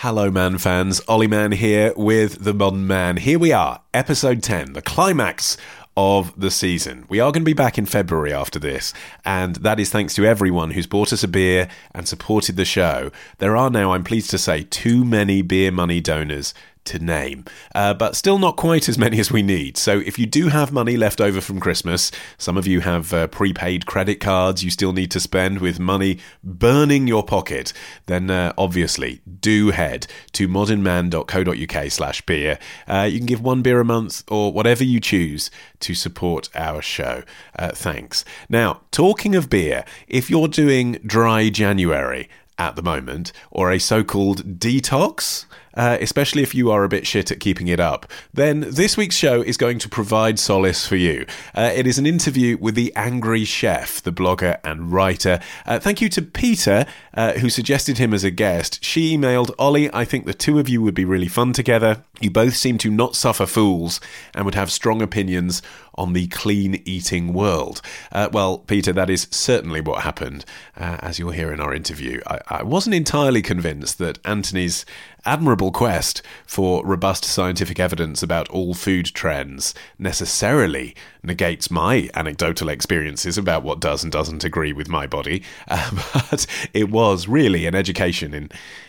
Hello, Man fans. Olly Mann here with The Modern Man. Here we are, episode 10, the climax of the season. We are going to be back in February after this, and that is thanks to everyone who's bought us a beer and supported the show. There are now, I'm pleased to say, too many beer money donors to name, uh, but still not quite as many as we need. So if you do have money left over from Christmas, some of you have uh, prepaid credit cards you still need to spend with money burning your pocket, then uh, obviously do head to modernman.co.uk slash beer. Uh, you can give one beer a month or whatever you choose to support our show. Uh, thanks. Now, talking of beer, if you're doing dry January, at the moment, or a so called detox, uh, especially if you are a bit shit at keeping it up, then this week's show is going to provide solace for you. Uh, it is an interview with the Angry Chef, the blogger and writer. Uh, thank you to Peter, uh, who suggested him as a guest. She emailed Ollie, I think the two of you would be really fun together. You both seem to not suffer fools and would have strong opinions on the clean eating world. Uh, well, Peter, that is certainly what happened, uh, as you'll hear in our interview. I, I wasn't entirely convinced that Anthony's admirable quest for robust scientific evidence about all food trends necessarily negates my anecdotal experiences about what does and doesn't agree with my body. Uh, but it was really an education in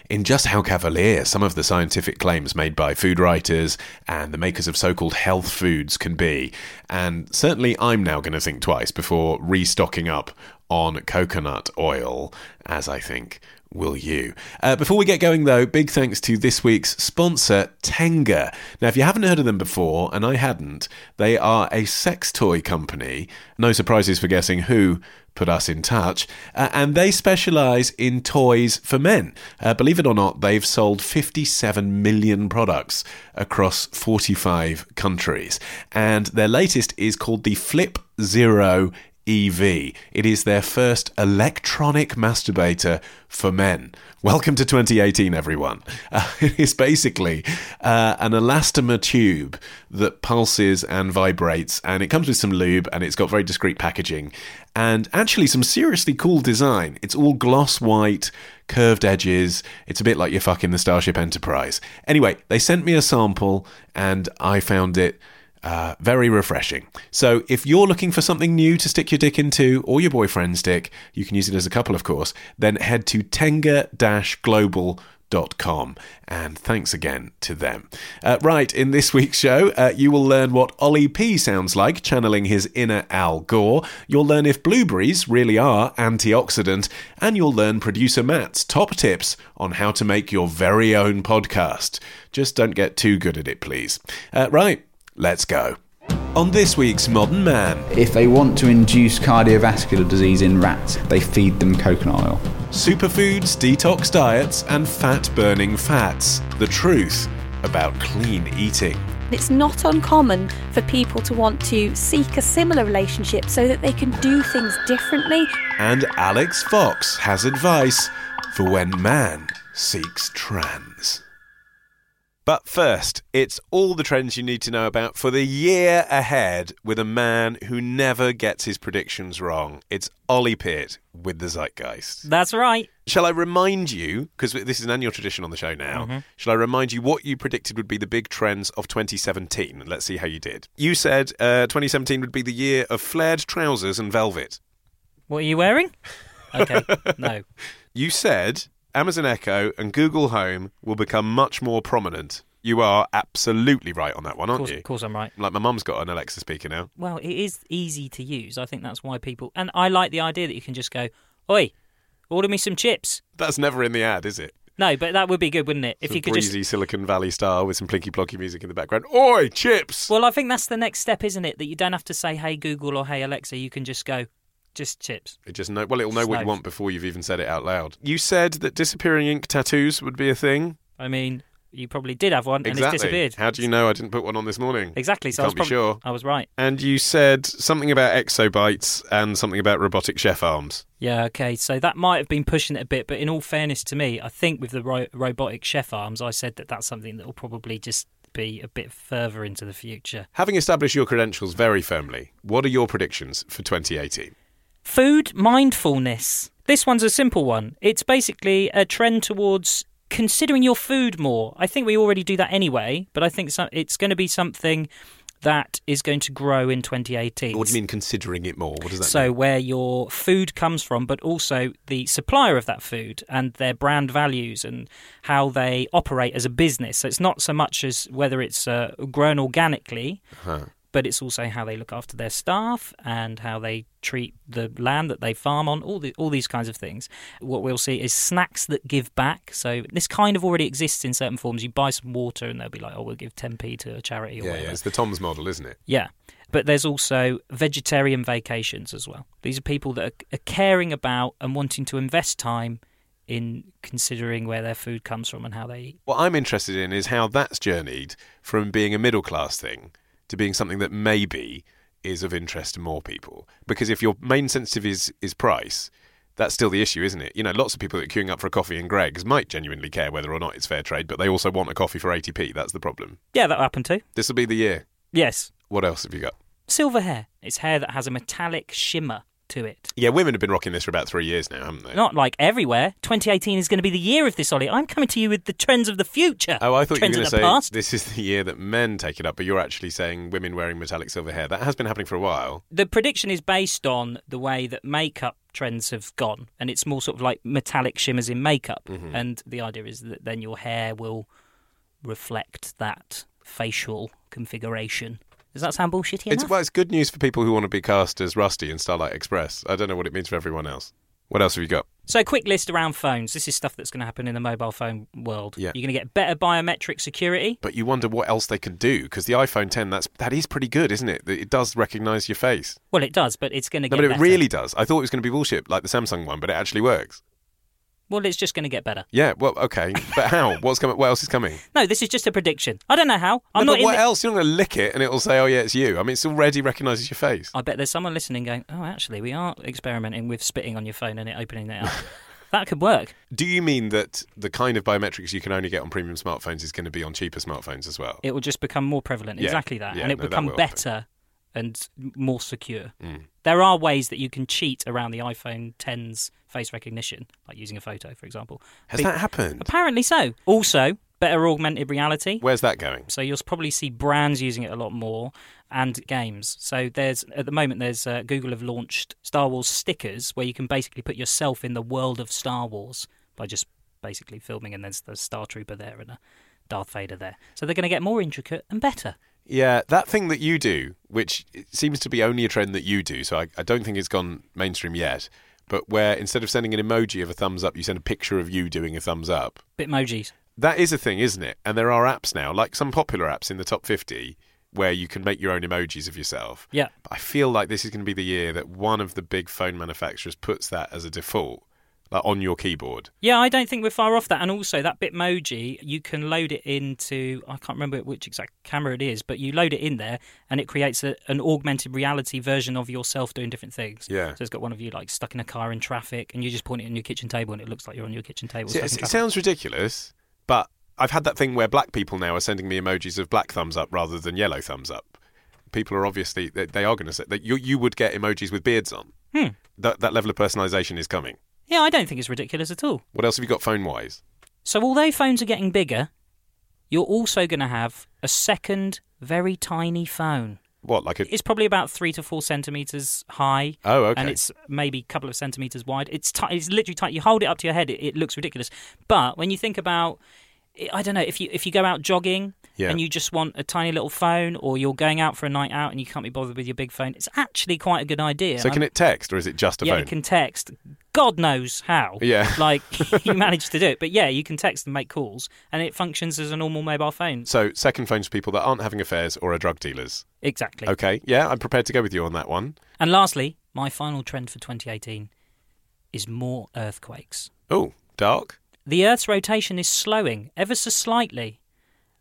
in just how cavalier some of the scientific claims made by food writers and the makers of so called health foods can be. And certainly I'm now going to think twice before restocking up on coconut oil, as I think will you? Uh, before we get going, though, big thanks to this week's sponsor, Tenga. Now, if you haven't heard of them before, and I hadn't, they are a sex toy company. No surprises for guessing who put us in touch. Uh, and they specialize in toys for men. Uh, believe it or not, they've sold 57 million products across 45 countries. And their latest is called the Flip Zero EV. It is their first electronic masturbator for men. Welcome to 2018, everyone. Uh, it is basically uh, an elastomer tube that pulses and vibrates, and it comes with some lube, and it's got very discreet packaging, and actually some seriously cool design. It's all gloss white, curved edges. It's a bit like you're fucking the Starship Enterprise. Anyway, they sent me a sample, and I found it uh, very refreshing. So, if you're looking for something new to stick your dick into, or your boyfriend's dick, you can use it as a couple, of course, then head to tenga global Com. And thanks again to them. Uh, right, in this week's show, uh, you will learn what Ollie P sounds like, channeling his inner Al Gore. You'll learn if blueberries really are antioxidant, and you'll learn producer Matt's top tips on how to make your very own podcast. Just don't get too good at it, please. Uh, right, Let's go. On this week's Modern Man, If they want to induce cardiovascular disease in rats, they feed them coconut oil. superfoods, detox diets, and fat burning fats. The truth about clean eating. It's not uncommon for people to want to seek a similar relationship so that they can do things differently. And Alix Fox has advice for when man seeks trans. But first, it's all the trends you need to know about for the year ahead with a man who never gets his predictions wrong. It's Ollie Peart with the Zeitgeist. That's right. Shall I remind you, because this is an annual tradition on the show now, Mm-hmm. shall I remind you what you predicted would be the big trends of 2017? Let's see how you did. You said uh, 2017 would be the year of flared trousers and velvet. What are you wearing? Okay, no. You said Amazon Echo and Google Home will become much more prominent. You are absolutely right on that one, aren't course, you? of course I'm right. Like my mum's got an Alexa speaker now. Well, it is easy to use. I think that's why people. And I like the idea that you can just go, Oi, order me some chips. That's never in the ad, is it? No, but that would be good, wouldn't it? If Some you could breezy just. Silicon Valley style with some plinky plonky music in the background. Oi, chips! Well, I think that's the next step, isn't it? That you don't have to say, Hey Google or Hey Alexa. You can just go, just chips. It just know. Well, it'll know what you want before you've even said it out loud. You said that disappearing ink tattoos would be a thing. I mean, you probably did have one and it's disappeared. How do you know I didn't put one on this morning? Exactly. So You I was can't be prob- sure. I was right. And you said something about exobites and something about robotic chef arms. Yeah, okay. So that might have been pushing it a bit, but in all fairness to me, I think with the ro- robotic chef arms, I said that that's something that will probably just be a bit further into the future. Having established your credentials very firmly, what are your predictions for 2018? Food mindfulness. This one's a simple one. It's basically a trend towards considering your food more. I think we already do that anyway, but I think it's going to be something that is going to grow in 2018. What do you mean considering it more? What does that So, mean? where your food comes from, but also the supplier of that food and their brand values and how they operate as a business. So, it's not so much as whether it's uh, grown organically, Huh. But it's also how they look after their staff and how they treat the land that they farm on, all, the, all these kinds of things. What we'll see is snacks that give back. So, this kind of already exists in certain forms. You buy some water and they'll be like, oh, we'll give 10p to a charity or Yeah, whatever. yeah, it's the Tom's model, isn't it? Yeah. But there's also vegetarian vacations as well. These are people that are, are caring about and wanting to invest time in considering where their food comes from and how they eat. What I'm interested in is how that's journeyed from being a middle class thing to being something that maybe is of interest to more people. Because if your main sensitive is, is price, that's still the issue, isn't it? You know, lots of people that are queuing up for a coffee in Greggs might genuinely care whether or not it's fair trade, but they also want a coffee for 80p. That's the problem. Yeah, that happened too. This will be the year. Yes. What else have you got? Silver hair. It's hair that has a metallic shimmer to it. Yeah, women have been rocking this for about three years now, haven't they? Not like everywhere. 2018 is going to be the year of this, Ollie. I'm coming to you with the trends of the future. Oh, I thought trends you were going to say past. this is the year that men take it up, but you're actually saying women wearing metallic silver hair. That has been happening for a while. the prediction is based on the way that makeup trends have gone, and it's more sort of like metallic shimmers in makeup. Mm-hmm. And the idea is that then your hair will reflect that facial configuration. Does that sound bullshitty It's, well, it's good news for people who want to be cast as Rusty in Starlight Express. I don't know what it means for everyone else. What else have you got? So, quick list around phones. This is stuff that's going to happen in the mobile phone world. Yeah. You're going to get better biometric security. But you wonder what else they can do because the iPhone 10 that's that is pretty good, isn't it? It does recognise your face. Well, it does, but it's going to No, get but it better. really does. I thought it was going to be bullshit like the Samsung one, but it actually works. Well, it's just going to get better. Yeah, well, okay, but how? What's coming? What else is coming? No, this is just a prediction. I don't know how. I'm No, not but what the- else? You're not going to lick it and it'll say, "Oh yeah, it's you." I mean, it's already recognises your face. I bet there's someone listening going, oh, actually, we are experimenting with spitting on your phone and it opening it up. that could work. Do you mean that the kind of biometrics you can only get on premium smartphones is going to be on cheaper smartphones as well? It will just become more prevalent. Yeah. Exactly that. Yeah, and it no, will become will better and more secure. Mm. There are ways that you can cheat around the iPhone 10's face recognition, like using a photo, for example. Has Pe- that happened? Apparently so. Also, better augmented reality. Where's that going? So you'll probably see brands using it a lot more and games. So there's at the moment there's uh, Google have launched Star Wars stickers where you can basically put yourself in the world of Star Wars by just basically filming and there's the Star Trooper there and a Darth Vader there. So they're going to get more intricate and better. Yeah, that thing that you do, which seems to be only a trend that you do, so I, I don't think it's gone mainstream yet. But where instead of sending an emoji of a thumbs up, you send a picture of you doing a thumbs up. Bitmojis. That is a thing, isn't it? And there are apps now, like some popular apps in the top 50, where you can make your own emojis of yourself. Yeah. But I feel like this is going to be the year that one of the big phone manufacturers puts that as a default, like on your keyboard. Yeah, I don't think we're far off that. And also, that Bitmoji, you can load it into, I can't remember which exact camera it is, but you load it in there and it creates a, an augmented reality version of yourself doing different things. Yeah. So it's got one of you like stuck in a car in traffic and you just point it on your kitchen table and it looks like you're on your kitchen table. See, it, in it traffic. sounds ridiculous, but I've had that thing where black people now are sending me emojis of black thumbs up rather than yellow thumbs up. People are obviously they, they are going to say that you you would get emojis with beards on. Hmm. That that level of personalisation is coming. Yeah, I don't think it's ridiculous at all. What else have you got phone wise? So, although phones are getting bigger, you're also going to have a second, very tiny phone. What like a It's probably about three to four centimeters high. oh okay and it's maybe a couple of centimeters wide. It's ti It's literally tight. You hold it up to your head, it, it looks ridiculous. But when you think about, I don't know, if you if you go out jogging Yeah. and you just want a tiny little phone, or you're going out for a night out and you can't be bothered with your big phone, it's actually quite a good idea. so can I'm- it text or is it just a yeah, phone? it can text. God knows how. Yeah. like you managed to do it, but yeah, you can text and make calls, and it functions as a normal mobile phone. So second phones for people that aren't having affairs or are drug dealers. Exactly. Okay, yeah, I'm prepared to go with you on that one. And lastly, my final trend for 2018 is more earthquakes. Oh, dark. the Earth's rotation is slowing ever so slightly,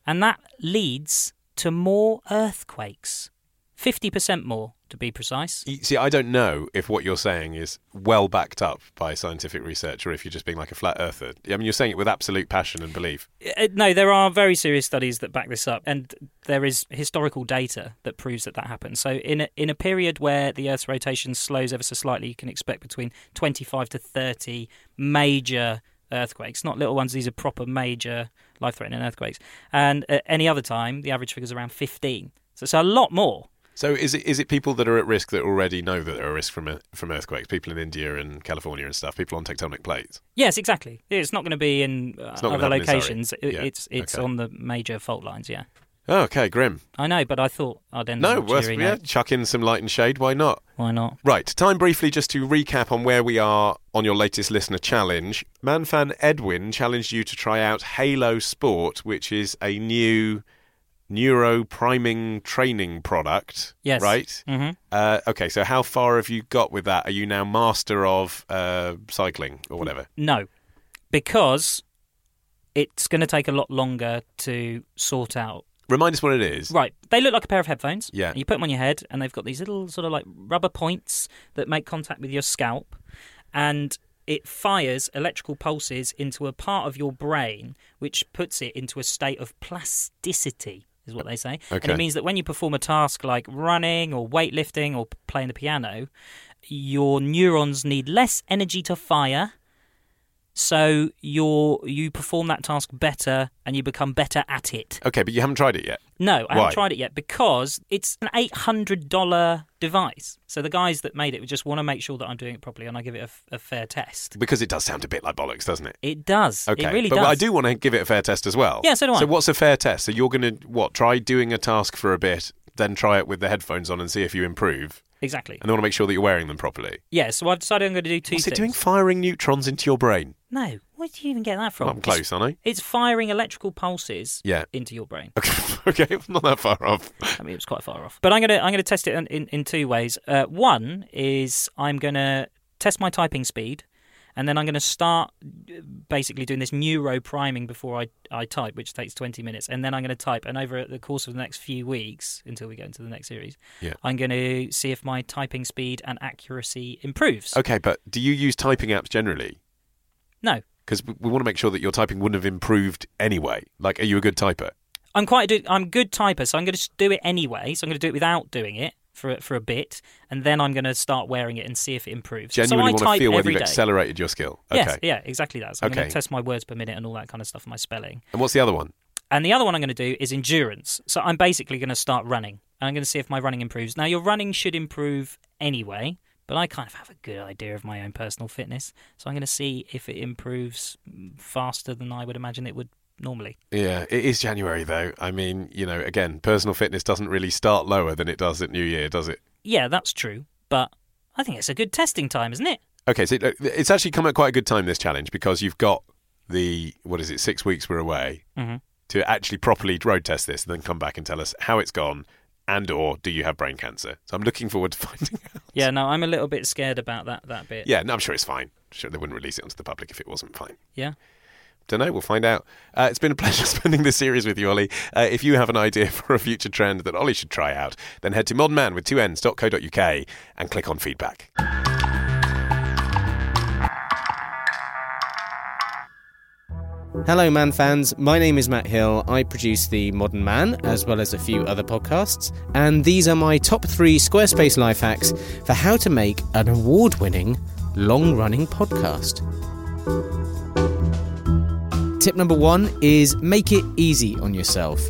and that leads to more earthquakes. 50% more, to be precise. See, I don't know if what you're saying is well backed up by scientific research or if you're just being like a flat earther. I mean, you're saying it with absolute passion and belief. Uh, No, there are very serious studies that back this up, and there is historical data that proves that that happens. So, in a, in a period where the Earth's rotation slows ever so slightly, you can expect between 25 to 30 major earthquakes. Not little ones; these are proper major life-threatening earthquakes. And at any other time, the average figure is around 15. So it's a lot more. So is it is it people that are at risk that already know that there are risks from from earthquakes? People in India and California and stuff. People on tectonic plates. Yes, exactly. It's not going to be in uh, other in locations. It- Yeah, It's it's okay. on the major fault lines. Yeah, Oh, okay, grim. I know, but I thought I'd end No, on a worth cheery yeah, note. chuck in some light and shade. Why not? Why not? Right, time briefly just to recap on where we are on your latest listener challenge. Manfan Edwin challenged you to try out Halo Sport, which is a new neuro priming training product. Yes. Right? hmm Uh, okay, so how far have you got with that? Are you now master of uh, cycling or whatever? No, because it's going to take a lot longer to sort out. Remind us what it is. Right, they look like a pair of headphones. Yeah. You put them on your head, and they've got these little sort of like rubber points that make contact with your scalp, and it fires electrical pulses into a part of your brain, which puts it into a state of plasticity. Is what they say, Okay. and it means that when you perform a task like running or weightlifting or playing the piano, your neurons need less energy to fire, so you you perform that task better and you become better at it. Okay, but you haven't tried it yet. No, I Why? haven't tried it yet because it's an eight hundred dollar device. So the guys that made it just want to make sure that I'm doing it properly, and I give it a fair test. Because it does sound a bit like bollocks, doesn't it? It does. Okay, It really but does. I do want to give it a fair test as well. Yeah, so do I. So what's a fair test? So you're going to what? Try doing a task for a bit, then try it with the headphones on and see if you improve. exactly. And they want to make sure that you're wearing them properly. Yeah. So I've decided I'm going to do two What's things. it doing? Firing neutrons into your brain. No. Where do you even get that from? I'm close, aren't I? It's, it's firing electrical pulses Yeah. into your brain. Okay, okay, not that far off. I mean, it was quite far off. But I'm gonna I'm gonna test it in, in, in two ways. Uh, one is I'm gonna test my typing speed, and then I'm gonna start uh, basically doing this neuro priming before I I type, which takes 20 minutes, and then I'm gonna type. And over the course of the next few weeks, until we get into the next series, Yeah. I'm gonna see if my typing speed and accuracy improves. Okay, but do you use typing apps generally? No, Because we, we want to make sure that your typing wouldn't have improved anyway. Like, are you a good typer? I'm quite a, I'm a good typer, so I'm gonna do it anyway. So I'm gonna do it without doing it. For, for a bit, and then I'm going to start wearing it and see if it improves. Genuinely so I want to feel whether you've day. accelerated your skill. Okay. Yes, yeah, exactly that. So I'm going Okay. to test my words per minute and all that kind of stuff, and my spelling. And what's the other one? And the other one I'm going to do is endurance. So I'm basically going to start running, and I'm going to see if my running improves. Now, your running should improve anyway, but I kind of have a good idea of my own personal fitness, so I'm going to see if it improves faster than I would imagine it would normally. Yeah, it is January though. I mean, you know, again, personal fitness doesn't really start lower than it does at New Year, does it? Yeah, that's true, but I think it's a good testing time, isn't it? Okay, so it's actually come at quite a good time this challenge because you've got the what is it, six weeks we're away Mhm. to actually properly road test this, and then come back and tell us how it's gone, and or do you have brain cancer? So I'm looking forward to finding out. Yeah, no, I'm a little bit scared about that that bit. Yeah, no, I'm sure it's fine. Sure, they wouldn't release it onto the public if it wasn't fine. Yeah. Don't know. We'll find out. Uh, it's been a pleasure spending this series with you, Ollie. Uh, if you have an idea for a future trend that Ollie should try out, then head to modernman with two ns.co.uk and click on feedback. Hello, Man fans. My name is Matt Hill. I produce The Modern Man, as well as a few other podcasts. And these are my top three Squarespace life hacks for how to make an award winning, long running podcast. Tip number one is make it easy on yourself.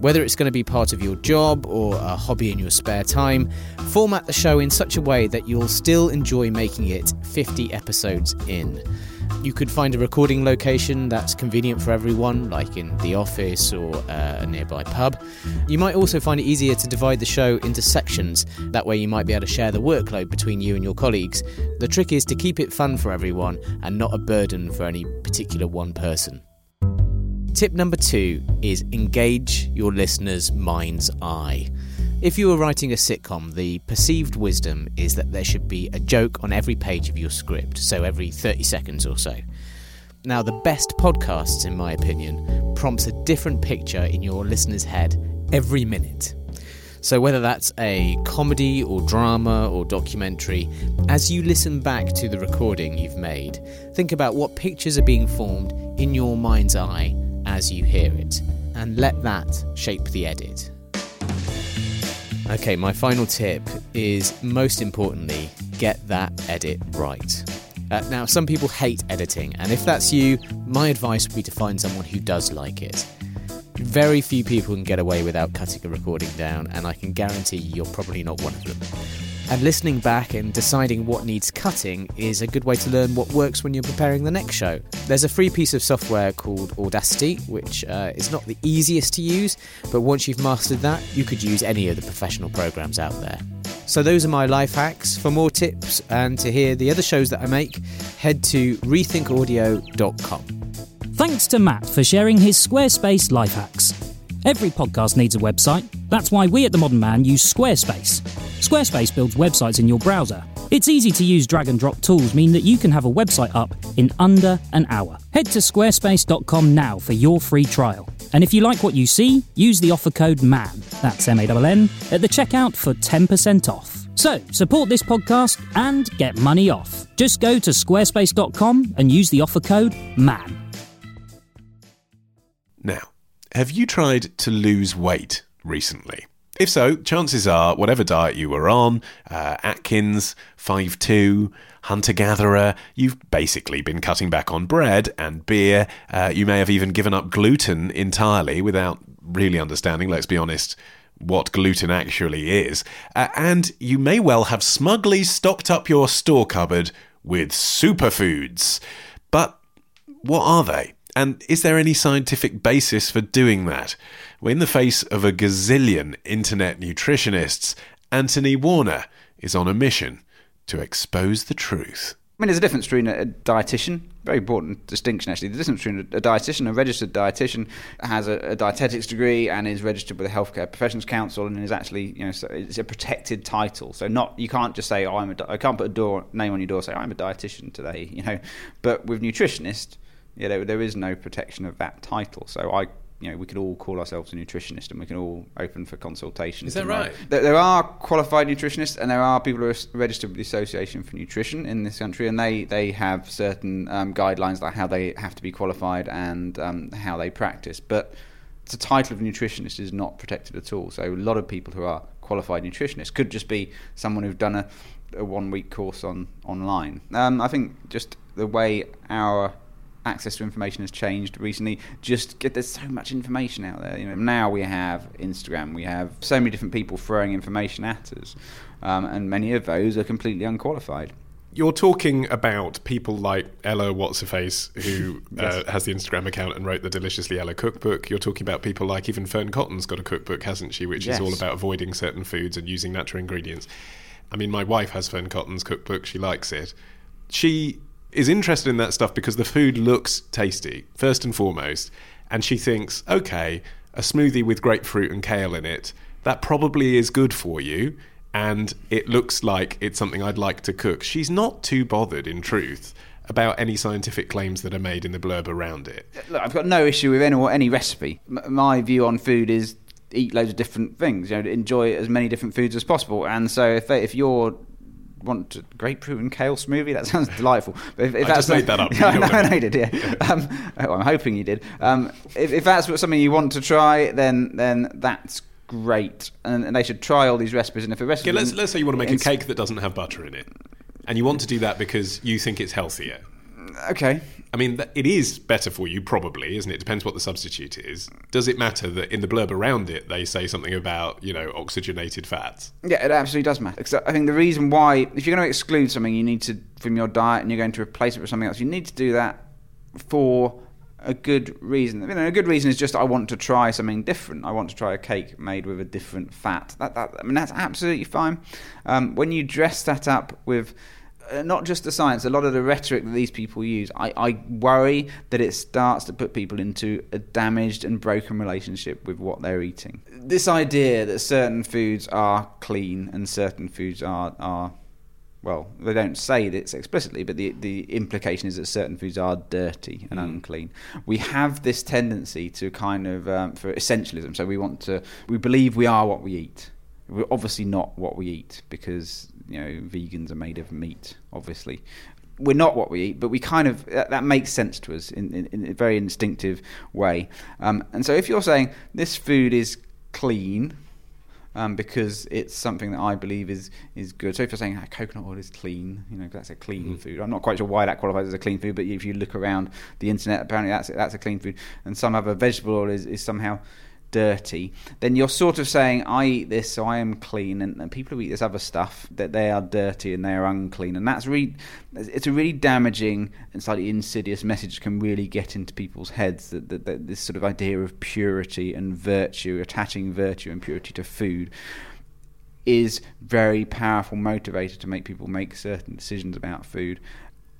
Whether it's going to be part of your job or a hobby in your spare time, format the show in such a way that you'll still enjoy making it 50 episodes in. You could find a recording location that's convenient for everyone, like in the office or uh, a nearby pub. You might also find it easier to divide the show into sections. That way, you might be able to share the workload between you and your colleagues. The trick is to keep it fun for everyone and not a burden for any particular one person. Tip number two is engage your listener's mind's eye. If you were writing a sitcom, the perceived wisdom is that there should be a joke on every page of your script, so every 30 seconds or so. Now, the best podcasts, in my opinion, prompts a different picture in your listener's head every minute. So, whether that's a comedy or drama or documentary, as you listen back to the recording you've made, think about what pictures are being formed in your mind's eye as you hear it, and let that shape the edit. Okay, my final tip is most importantly, get that edit right. Uh, now, some people hate editing, and if that's you, my advice would be to find someone who does like it. Very few people can get away without cutting a recording down, and I can guarantee you're probably not one of them. And listening back and deciding what needs cutting is a good way to learn what works when you're preparing the next show. There's a free piece of software called Audacity, which uh, is not the easiest to use, but once you've mastered that, you could use any of the professional programs out there. So, those are my life hacks. For more tips and to hear the other shows that I make, head to rethinkaudio.com. Thanks to Matt for sharing his Squarespace life hacks. Every podcast needs a website. That's why we at The Modern Man use Squarespace. Squarespace builds websites in your browser. Its easy to use drag and drop tools mean that you can have a website up in under an hour. Head to squarespace.com now for your free trial. And if you like what you see, use the offer code MANN, that's M A N N, at the checkout for 10% off. So, support this podcast and get money off. Just go to squarespace.com and use the offer code MANN. Now, have you tried to lose weight recently? If so, chances are, whatever diet you were on, uh, Atkins, 5-2, hunter-gatherer, you've basically been cutting back on bread and beer. Uh, you may have even given up gluten entirely without really understanding, let's be honest, what gluten actually is. Uh, and you may well have smugly stocked up your store cupboard with superfoods. But what are they? And is there any scientific basis for doing that? Well, in the face of a gazillion internet nutritionists, Anthony Warner is on a mission to expose the truth. I mean, there's a difference between a dietitian, very important distinction actually. The difference between a dietitian, a registered dietitian, has a, a dietetics degree and is registered with the Healthcare Professions Council and is actually, you know, so it's a protected title. So not you can't just say, oh, I'm a, I can't put a door name on your door, say I'm a dietitian today, you know. But with nutritionist, yeah, there, there is no protection of that title. So I, you know, we could all call ourselves a nutritionist, and we can all open for consultation. Is that right? There, there, are qualified nutritionists, and there are people who are registered with the Association for Nutrition in this country, and they they have certain um, guidelines like how they have to be qualified and um, how they practice. But the title of nutritionist is not protected at all. So a lot of people who are qualified nutritionists could just be someone who've done a, a one week course on online. Um, I think just the way our access to information has changed recently. Just get, there's so much information out there. You know, now we have Instagram, we have so many different people throwing information at us, um, and many of those are completely unqualified. You're talking about people like Ella What's Her Face, who yes. uh, has the Instagram account and wrote the Deliciously Ella cookbook. You're talking about people like even Fearne Cotton's got a cookbook, hasn't she, which yes. is all about avoiding certain foods and using natural ingredients. I mean, my wife has Fearne Cotton's cookbook. She likes it. She is interested in that stuff because the food looks tasty, first and foremost. And she thinks, okay, a smoothie with grapefruit and kale in it, that probably is good for you. And it looks like it's something I'd like to cook. She's not too bothered, in truth, about any scientific claims that are made in the blurb around it. Look, I've got no issue with any, any recipe. M- my view on food is eat loads of different things. You know, enjoy as many different foods as possible. And so if if you're want a grapefruit and kale smoothie? That sounds delightful. But if, if I that's just made that up. Yeah, no, no, did. Yeah. Um, well, I'm hoping you did. Um, if, if that's something you want to try, then then that's great, and, and they should try all these recipes. And if a recipe, okay, let's let's say you want to make a cake that doesn't have butter in it, and you want to do that because you think it's healthier. Okay. I mean, it is better for you, probably, isn't it? Depends what the substitute is. Does it matter that in the blurb around it they say something about you know oxygenated fats? Yeah, it absolutely does matter. Because I think the reason why, if you're going to exclude something, you need to from your diet and you're going to replace it with something else, you need to do that for a good reason. You know, a good reason is just I want to try something different. I want to try a cake made with a different fat. That, that I mean, that's absolutely fine. Um, when you dress that up with not just the science, a lot of the rhetoric that these people use, I, I worry that it starts to put people into a damaged and broken relationship with what they're eating. This idea that certain foods are clean and certain foods are, are well, they don't say this explicitly, but the the implication is that certain foods are dirty and unclean. We have this tendency to kind of um, for essentialism. So we want to we believe we are what we eat. We're obviously not what we eat because you know vegans are made of meat. Obviously, we're not what we eat, but we kind of that, that makes sense to us in, in, in a very instinctive way. Um, and so if you're saying this food is clean um, because it's something that I believe is is good. So if you're saying ah, coconut oil is clean, you know that's a clean food. I'm not quite sure why that qualifies as a clean food, but if you look around the internet, apparently that's that's a clean food. And some other vegetable oil is, is somehow dirty, then you're sort of saying, I eat this, so I am clean, and, and people who eat this other stuff, that they are dirty and they are unclean. And that's really, it's a really damaging and slightly insidious message can really get into people's heads that, that, that this sort of idea of purity and virtue, attaching virtue and purity to food, is very powerful motivator to make people make certain decisions about food.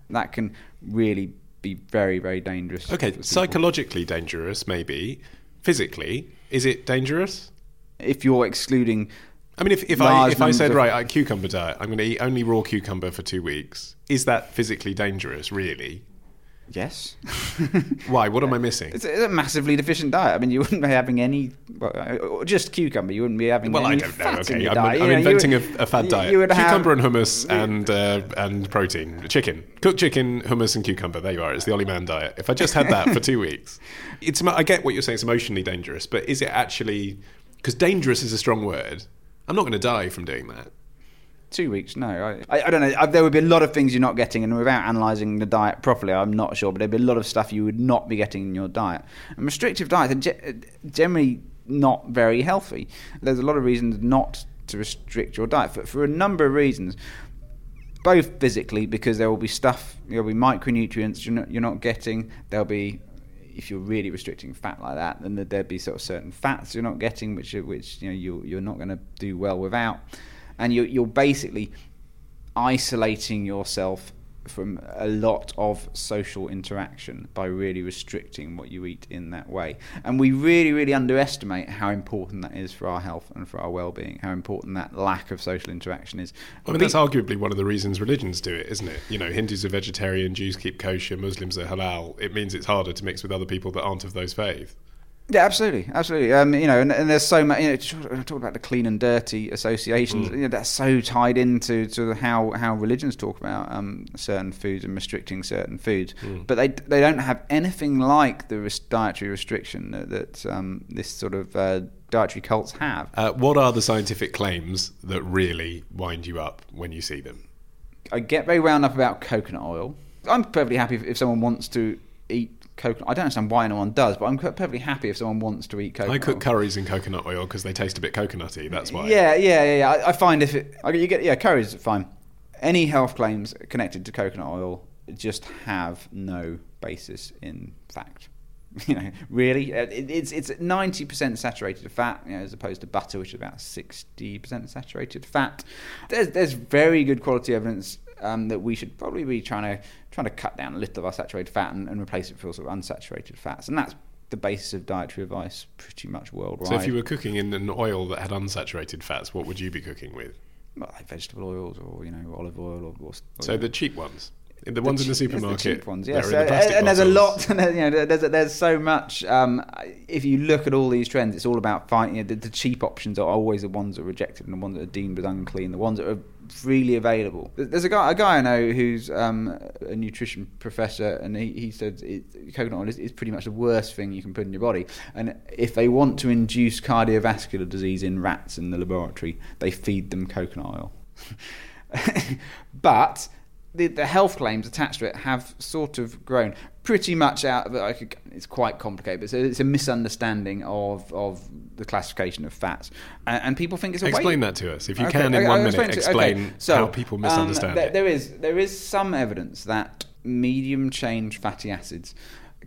That can really be very, very dangerous. Okay, psychologically dangerous, maybe. Physically, is it dangerous? if you're excluding I mean, if, if I if I said of- right, I cucumber diet, I'm going to eat only raw cucumber for two weeks. Is that physically dangerous? Really? Yes Why? What am I missing? It's a, massively deficient diet. I mean, you wouldn't be having any, well, uh, just cucumber. You wouldn't be having Well, any I don't know. Okay, I'm. I'm You know, inventing would- a, a fad diet: You would cucumber have, and hummus and uh, and protein, chicken, cooked chicken, hummus and cucumber. There you are. It's the Olly Mann diet. If I just had that for two weeks, it's. I get what you're saying. It's emotionally dangerous, but is it actually? Because dangerous is a strong word. I'm not going to die from doing that. Two weeks. No, I, I, I don't know. I, there would be a lot of things you're not getting, and without analysing the diet properly, I'm not sure. But there'd be a lot of stuff you would not be getting in your diet. And restrictive diets are ge- generally not very healthy. There's a lot of reasons not to restrict your diet for, for a number of reasons. Both physically, because there will be stuff, there'll be micronutrients you're not, you're not getting. There'll be if you're really restricting fat like that, then there'd be sort of certain fats you're not getting, which which you know you you're not going to do well without, and you're you're basically isolating yourself from a lot of social interaction by really restricting what you eat in that way. And we really, really underestimate how important that is for our health and for our well-being. How important that lack of social interaction is. I mean, that's arguably one of the reasons religions do it, isn't it? You know, Hindus are vegetarian, Jews keep kosher, Muslims are halal. It means it's harder to mix with other people that aren't of those faiths. Yeah, absolutely, absolutely. Um, you know, and, and there's so much. You know, talk talk about the clean and dirty associations. You know, that's so tied into to how how religions talk about um, certain foods and restricting certain foods. But they they don't have anything like the res- dietary restriction that, that um, this sort of uh, dietary cults have. Uh, what are the scientific claims that really wind you up when you see them? I get very wound up about coconut oil. I'm perfectly happy if, if someone wants to eat coconut. I don't understand why anyone does, but I'm perfectly happy if someone wants to eat coconut. I cook curries in coconut oil because they taste a bit coconutty. That's why. Yeah, yeah, yeah. yeah. I, I find if it, I, you get yeah, curries fine. Any health claims connected to coconut oil just have no basis in fact. You know, really, Uh, it, it's it's ninety percent saturated fat, you know, as opposed to butter, which is about sixty percent saturated fat. There's there's very good quality evidence um, that we should probably be trying to trying to cut down a little of our saturated fat and, and replace it with sort of unsaturated fats, and that's the basis of dietary advice pretty much worldwide. So if you were cooking in an oil that had unsaturated fats, what would you be cooking with? well, like vegetable oils or you know olive oil or, or So the cheap ones, the ones in the supermarket, the cheap ones, yeah. So, the and there's a lot, and there- you know, there's there's so much. Um, if you look at all these trends, it's all about fighting. you know, the, the cheap options are always the ones that are rejected and the ones that are deemed as unclean, the ones that are freely available. There's a guy, a guy I know who's um, a nutrition professor, and he, he said it, coconut oil is, is pretty much the worst thing you can put in your body. And if they want to induce cardiovascular disease in rats in the laboratory, they feed them coconut oil. but the, the health claims attached to it have sort of grown pretty much out of it. Could, it's quite complicated, but it's a, it's a misunderstanding of, of the classification of fats, and, and people think it's a Explain that to us, if you Okay, can, in okay, one I'll minute. Explain okay, so, how people misunderstand um, there- it. There is there is some evidence that medium chain fatty acids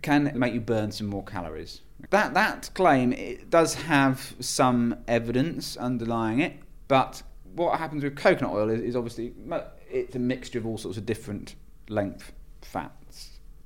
can make you burn some more calories. That that claim it does have some evidence underlying it, but what happens with coconut oil is, is obviously it's a mixture of all sorts of different length fats,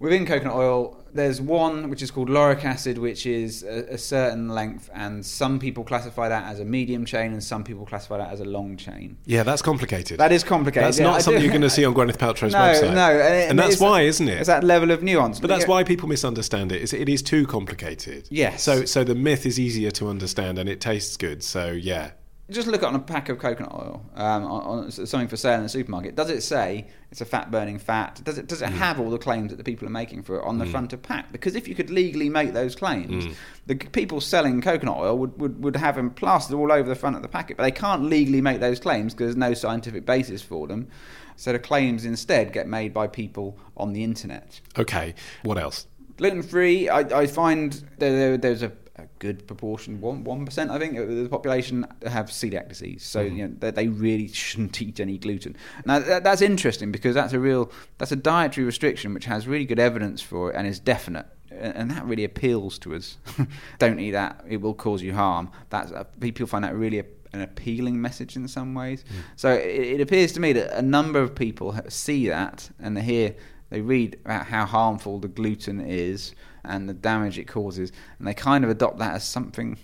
Within coconut oil, there's one which is called lauric acid, which is a, a, certain length, and some people classify that as a medium chain, and some people classify that as a long chain. Yeah, that's complicated. That is complicated. That's yeah, not I something do- you're going to see on Gwyneth Paltrow's no, website. No, and, and that's why, isn't it? It's that level of nuance. But that's why people misunderstand it. Is it is too complicated. Yes. So so the myth is easier to understand and it tastes good. So yeah. Just look on a pack of coconut oil, um, on, on something for sale in the supermarket. Does it say it's a fat-burning fat? Does it does Mm. it have all the claims that the people are making for it on the front of pack? Because if you could legally make those claims, Mm. the people selling coconut oil would, would, would have them plastered all over the front of the packet. But they can't legally make those claims because there's no scientific basis for them. So the claims instead get made by people on the internet. Okay. What else? Gluten free, I, I find there, there's a, a good proportion, one one percent, I think, of the population have celiac disease. So you know they, they really shouldn't eat any gluten. Now that, that's interesting because that's a real that's a dietary restriction which has really good evidence for it and is definite. And and that really appeals to us. Don't eat that; it will cause you harm. That's uh, people find that really a, an appealing message in some ways. So it, it appears to me that a number of people see that and they hear they read about how harmful the gluten is and the damage it causes, and they kind of adopt that as something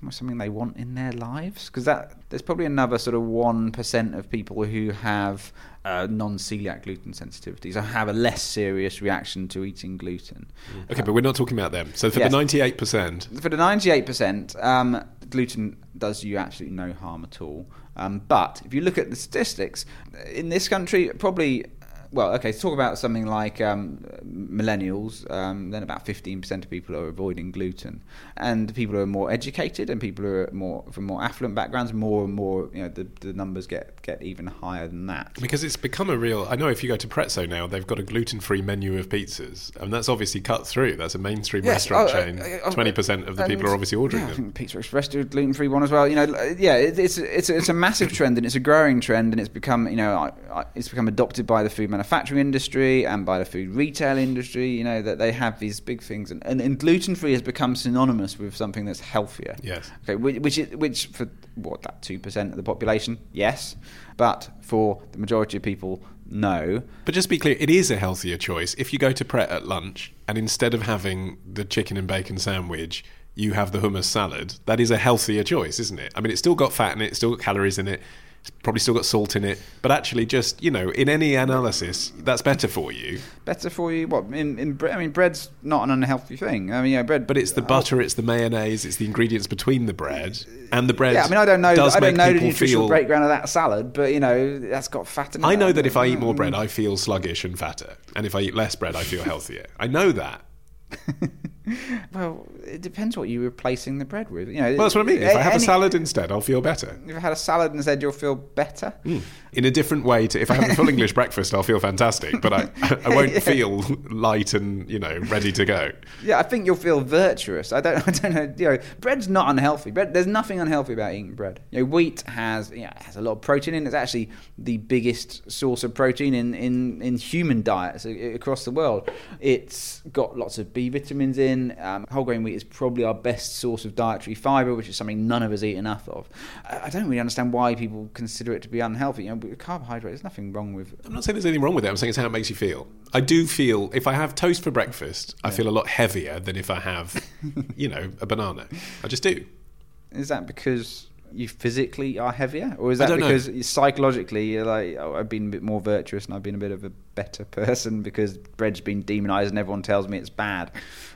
almost something they want in their lives. Because that there's probably another sort of one percent of people who have uh, non-celiac gluten sensitivities or have a less serious reaction to eating gluten. Okay, but we're not talking about them. So for Yes. the ninety-eight percent, For the 98%, um, gluten does you absolutely no harm at all. Um, but if you look at the statistics, in this country, probably, well, okay, to talk about something like um, millennials, um, then about 15% of people are avoiding gluten. And people who are more educated and people who are more from more affluent backgrounds, more and more, you know, the, the numbers get, get even higher than that. because it's become a real. I know if you go to Prezzo now, they've got a gluten-free menu of pizzas, and that's obviously cut through. That's a mainstream Yes, restaurant oh, uh, chain. uh, uh, Twenty percent of the people are obviously ordering yeah, I them. think Pizza Express do a gluten free one as well. You know, yeah, it, it's it's it's a massive trend and it's a growing trend and it's become you know it's become adopted by the food manufacturing industry and by the food retail industry. You know that they have these big things and, and, and gluten free has become synonymous with something that's healthier. Yes. Okay, which which, is, which for what that two percent of the population, yes, but for the majority of people, no. But just be clear, it is a healthier choice. If you go to Pret at lunch and instead of having the chicken and bacon sandwich, you have the hummus salad, that is a healthier choice, isn't it? I mean, it's still got fat in it, it's still got calories in it, it's probably still got salt in it, but actually, just, you know, in any analysis, that's better for you. Better for you. What in in bre- I mean, bread's not an unhealthy thing. I mean, yeah, bread. But it's the uh, butter, it's the mayonnaise, it's the ingredients between the bread, and the bread. Yeah, I mean, I don't know. I don't know the nutritional feel. breakdown of that salad, but you know that's got fat in it. I know that if I eat more mm. bread, I feel sluggish and fatter, and if I eat less bread, I feel healthier. I know that. Well, it depends what you're replacing the bread with. You know, Well, that's what I mean. If I have a salad instead, I'll feel better. if I had a salad instead, you'll feel better. Hmm. in a different way to if I have a full English breakfast, I'll feel fantastic, but I, I won't Yeah. feel light and you know ready to go. Yeah, I think you'll feel virtuous. I don't, I don't know. You know, bread's not unhealthy. Bread, there's nothing unhealthy about eating bread. You know, wheat has, you know, has a lot of protein in it. It's actually the biggest source of protein in, in, in human diets across the world. It's got lots of B vitamins in. Um, whole grain wheat is probably our best source of dietary fiber, which is something none of us eat enough of. I, I don't really understand why people consider it to be unhealthy. You know, carbohydrate, there's nothing wrong with. I'm not saying there's anything wrong with it. I'm saying it's how it makes you feel. I do feel if I have toast for breakfast, I feel a lot heavier than if I have, you know, a banana. I just do. Is that because you physically are heavier, or is that don't know. because psychologically you're like, oh, I've been a bit more virtuous and I've been a bit of a better person because bread's been demonized and everyone tells me it's bad?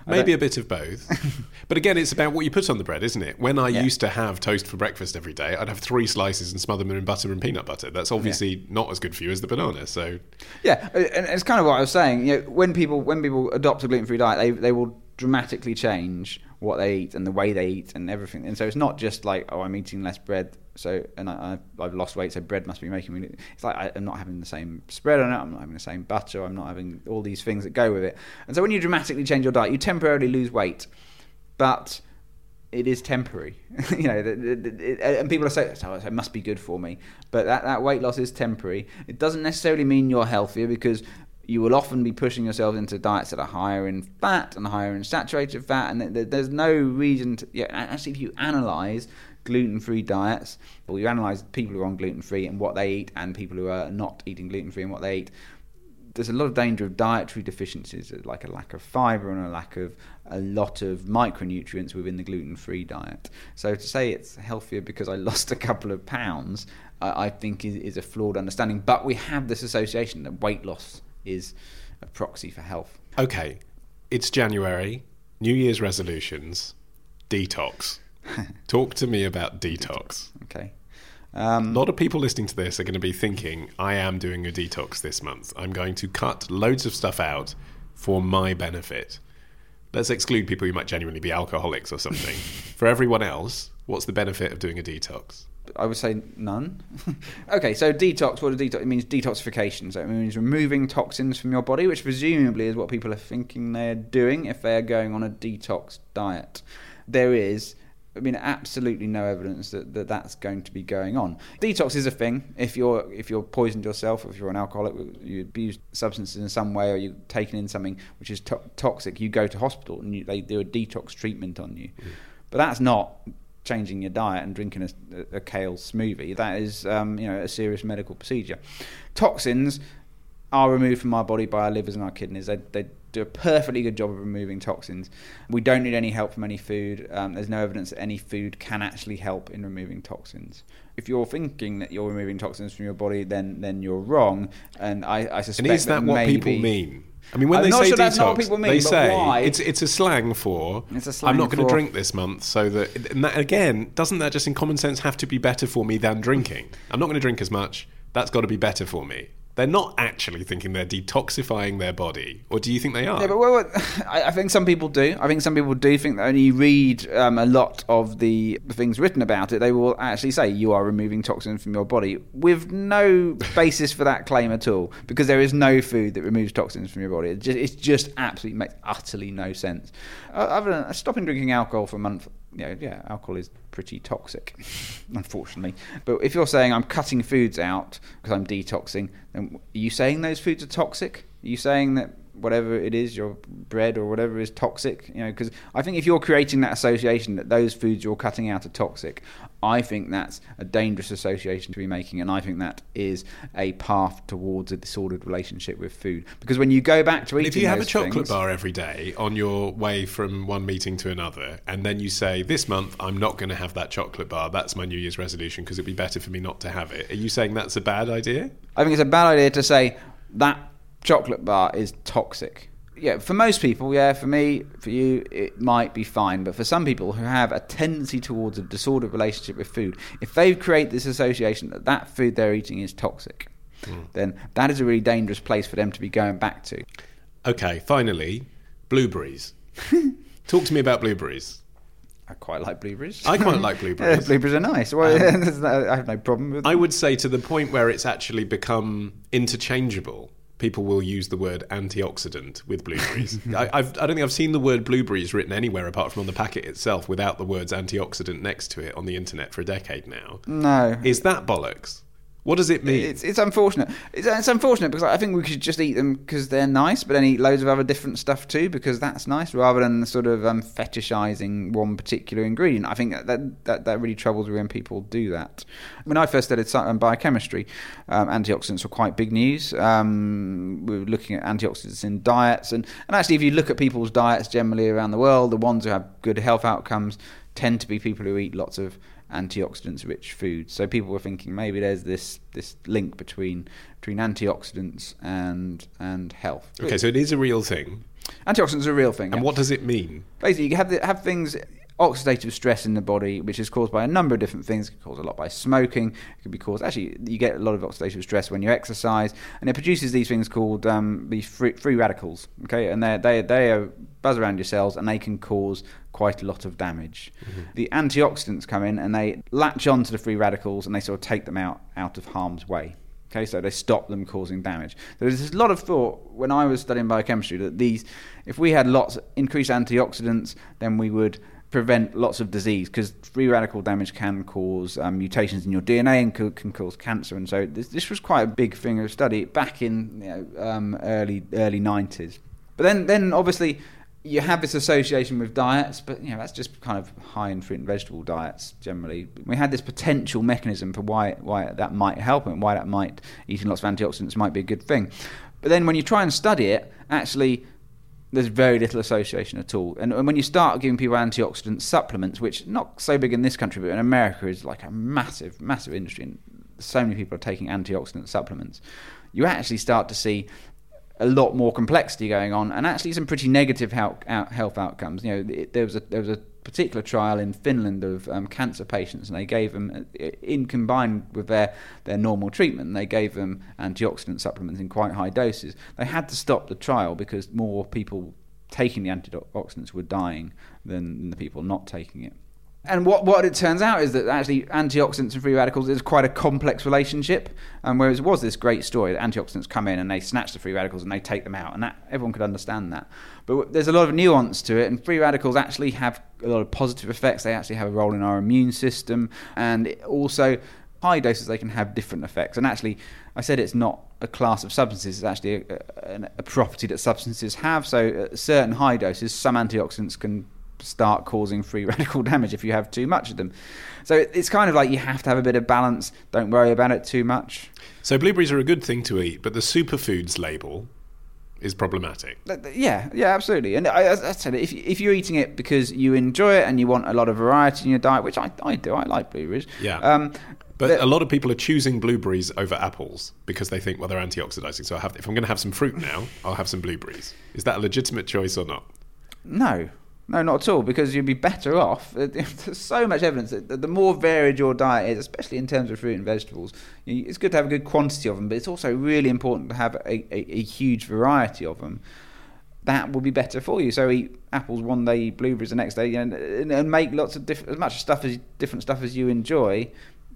Maybe a bit of both. but again, it's about what you put on the bread, isn't it? When I Yeah. used to have toast for breakfast every day, I'd have three slices and smother them in butter and peanut butter. That's obviously not as good for you as the banana. So Yeah, uh, and it's kind of what I was saying. You know, when people when people adopt a gluten free diet, they they will dramatically change what they eat and the way they eat and everything. And so it's not just like, oh, I'm eating less bread, so and I, I've lost weight, so bread must be making me. It's like I, I'm not having the same spread on it. I'm not having the same butter. I'm not having all these things that go with it. And so when you dramatically change your diet, you temporarily lose weight, but it is temporary, you know, and people are saying, oh, it must be good for me. But that, that weight loss is temporary. It doesn't necessarily mean you're healthier because you will often be pushing yourself into diets that are higher in fat and higher in saturated fat, and th- th- there's no reason to. Yeah, actually, if you analyze gluten-free diets, or you analyze people who are on gluten-free and what they eat, and people who are not eating gluten-free and what they eat, there's a lot of danger of dietary deficiencies, uh, like a lack of fibre and a lack of a lot of micronutrients within the gluten-free diet. So to say it's healthier because I lost a couple of pounds, I, I think is, is a flawed understanding. But we have this association that weight loss is a proxy for health. Okay, it's January, New Year's resolutions, detox. Talk to me about detox. Okay. Um, a lot of people listening to this are going to be thinking, I am doing a detox this month. I'm going to cut loads of stuff out for my benefit. Let's exclude people who might genuinely be alcoholics or something. for everyone else, what's the benefit of doing a detox? I would say none. okay, so detox. What does detox? It means detoxification. So it means removing toxins from your body, which presumably is what people are thinking they're doing if they are going on a detox diet. There is, I mean, absolutely no evidence that, that that's going to be going on. Detox is a thing. If you're if you're poisoned yourself, if you're an alcoholic, you abuse substances in some way, or you're taking in something which is to- toxic, you go to hospital and you, they do a detox treatment on you. Mm. But that's not changing your diet and drinking a, a kale smoothie. That is, um, you know, a serious medical procedure. Toxins are removed from our body by our livers and our kidneys. They, they do a perfectly good job of removing toxins. We don't need any help from any food. Um, there's no evidence that any food can actually help in removing toxins. If you're thinking that you're removing toxins from your body, then then you're wrong. And I, I suspect And is that what maybe, people mean? I mean, when I'm they say sure that's not what detox, mean, they say why? it's it's a slang for It's a I'm not going to drink this month, so that and that again doesn't that just in common sense have to be better for me than drinking? I'm not going to drink as much. That's got to be better for me. They're not actually thinking they're detoxifying their body, or do you think they are? Yeah, but well, I, I think some people do. I think some people do think that when you read um, a lot of the things written about it, they will actually say you are removing toxins from your body with no basis for that claim at all, because there is no food that removes toxins from your body. It just, it's just absolutely makes utterly no sense. Uh, other than stopping drinking alcohol for a month, know, yeah, alcohol is pretty toxic, unfortunately. But if you're saying I'm cutting foods out because I'm detoxing, then are you saying those foods are toxic? Are you saying that whatever it is, your bread or whatever is toxic? You know, because I think if you're creating that association that those foods you're cutting out are toxic, I think that's a dangerous association to be making, and I think that is a path towards a disordered relationship with food. Because when you go back to eating, if you have a chocolate things- bar every day on your way from one meeting to another, and then you say, This month I'm not going to have that chocolate bar, that's my New Year's resolution because it'd be better for me not to have it. Are you saying that's a bad idea? I think it's a bad idea to say that chocolate bar is toxic. Yeah, for most people, yeah, for me, for you, it might be fine. But for some people who have a tendency towards a disordered relationship with food, if they create this association that that food they're eating is toxic, hmm. then that is a really dangerous place for them to be going back to. Okay, finally, blueberries. Talk to me about blueberries. I quite like blueberries. I quite like Yeah, blueberries. blueberries are nice. Well, um, no- I have no problem with them. I would say to the point where it's actually become interchangeable. People will use the word antioxidant with blueberries. I, I've, I don't think I've seen the word blueberries written anywhere apart from on the packet itself without the words antioxidant next to it on the internet for a decade now. no. Is that bollocks? What does it mean? It's, it's unfortunate. It's, it's unfortunate because I think we should just eat them because they're nice, but then eat loads of other different stuff too because that's nice, rather than sort of um, fetishizing one particular ingredient. I think that, that that that really troubles me when people do that. When I first studied um, biochemistry, um, antioxidants were quite big news. Um, we were looking at antioxidants in diets, and, and actually, if you look at people's diets generally around the world, the ones who have good health outcomes tend to be people who eat lots of antioxidants rich foods. So people were thinking maybe there's this this link between between antioxidants and and health. okay, so it is a real thing. Antioxidants are a real thing. And yeah. what does it mean? basically you have the, have things oxidative stress in the body, which is caused by a number of different things. It can cause a lot by smoking. It can be caused actually you get a lot of oxidative stress when you exercise, and it produces these things called um, these free, free radicals. Okay, and they they they are buzz around your cells, and they can cause quite a lot of damage. The antioxidants come in and they latch onto the free radicals and they sort of take them out out of harm's way. Okay, so they stop them causing damage. There's a lot of thought when I was studying biochemistry that these, if we had lots increased antioxidants, then we would prevent lots of disease because free radical damage can cause um, mutations in your DNA and co- can cause cancer. And so this, this was quite a big thing of study back in you know, um, early early 90s. But then then obviously you have this association with diets, but you know that's just kind of high in fruit and vegetable diets generally. We had this potential mechanism for why why that might help and why that might eating lots of antioxidants might be a good thing. But then when you try and study it, actually, there's very little association at all. And, and when you start giving people antioxidant supplements, which not so big in this country, but in America is like a massive, massive industry, and so many people are taking antioxidant supplements, you actually start to see a lot more complexity going on, and actually some pretty negative health, health outcomes. You know, there was a there was a particular trial in Finland of um, cancer patients, and they gave them, uh, in combined with their, their normal treatment, they gave them antioxidant supplements in quite high doses. They had to stop the trial because more people taking the antioxidants were dying than the people not taking it. And what, what it turns out is that actually antioxidants and free radicals is quite a complex relationship. And whereas it was this great story that antioxidants come in and they snatch the free radicals and they take them out, and that everyone could understand that. But there's a lot of nuance to it, and free radicals actually have a lot of positive effects. They actually have a role in our immune system, and also high doses they can have different effects. And actually, I said it's not a class of substances; it's actually a, a, a property that substances have. So at certain high doses, some antioxidants can start causing free radical damage if you have too much of them. So it's kind of like you have to have a bit of balance. Don't worry about it too much. So blueberries are a good thing to eat, but the superfoods label is problematic. Yeah, yeah, absolutely. And I, I said, if if you're eating it because you enjoy it and you want a lot of variety in your diet, which I, I do, I like blueberries. Yeah. Um, but a lot of people are choosing blueberries over apples because they think, well, they're antioxidizing. So I have, if I'm going to have some fruit now, I'll have some blueberries. Is that a legitimate choice or not? No, no, not at all, because you'd be better off. There's so much evidence that the more varied your diet is, especially in terms of fruit and vegetables, it's good to have a good quantity of them, but it's also really important to have a, a, a huge variety of them. That will be better for you. So eat apples one day, blueberries the next day, and, and make lots of different, as much stuff as different stuff as you enjoy,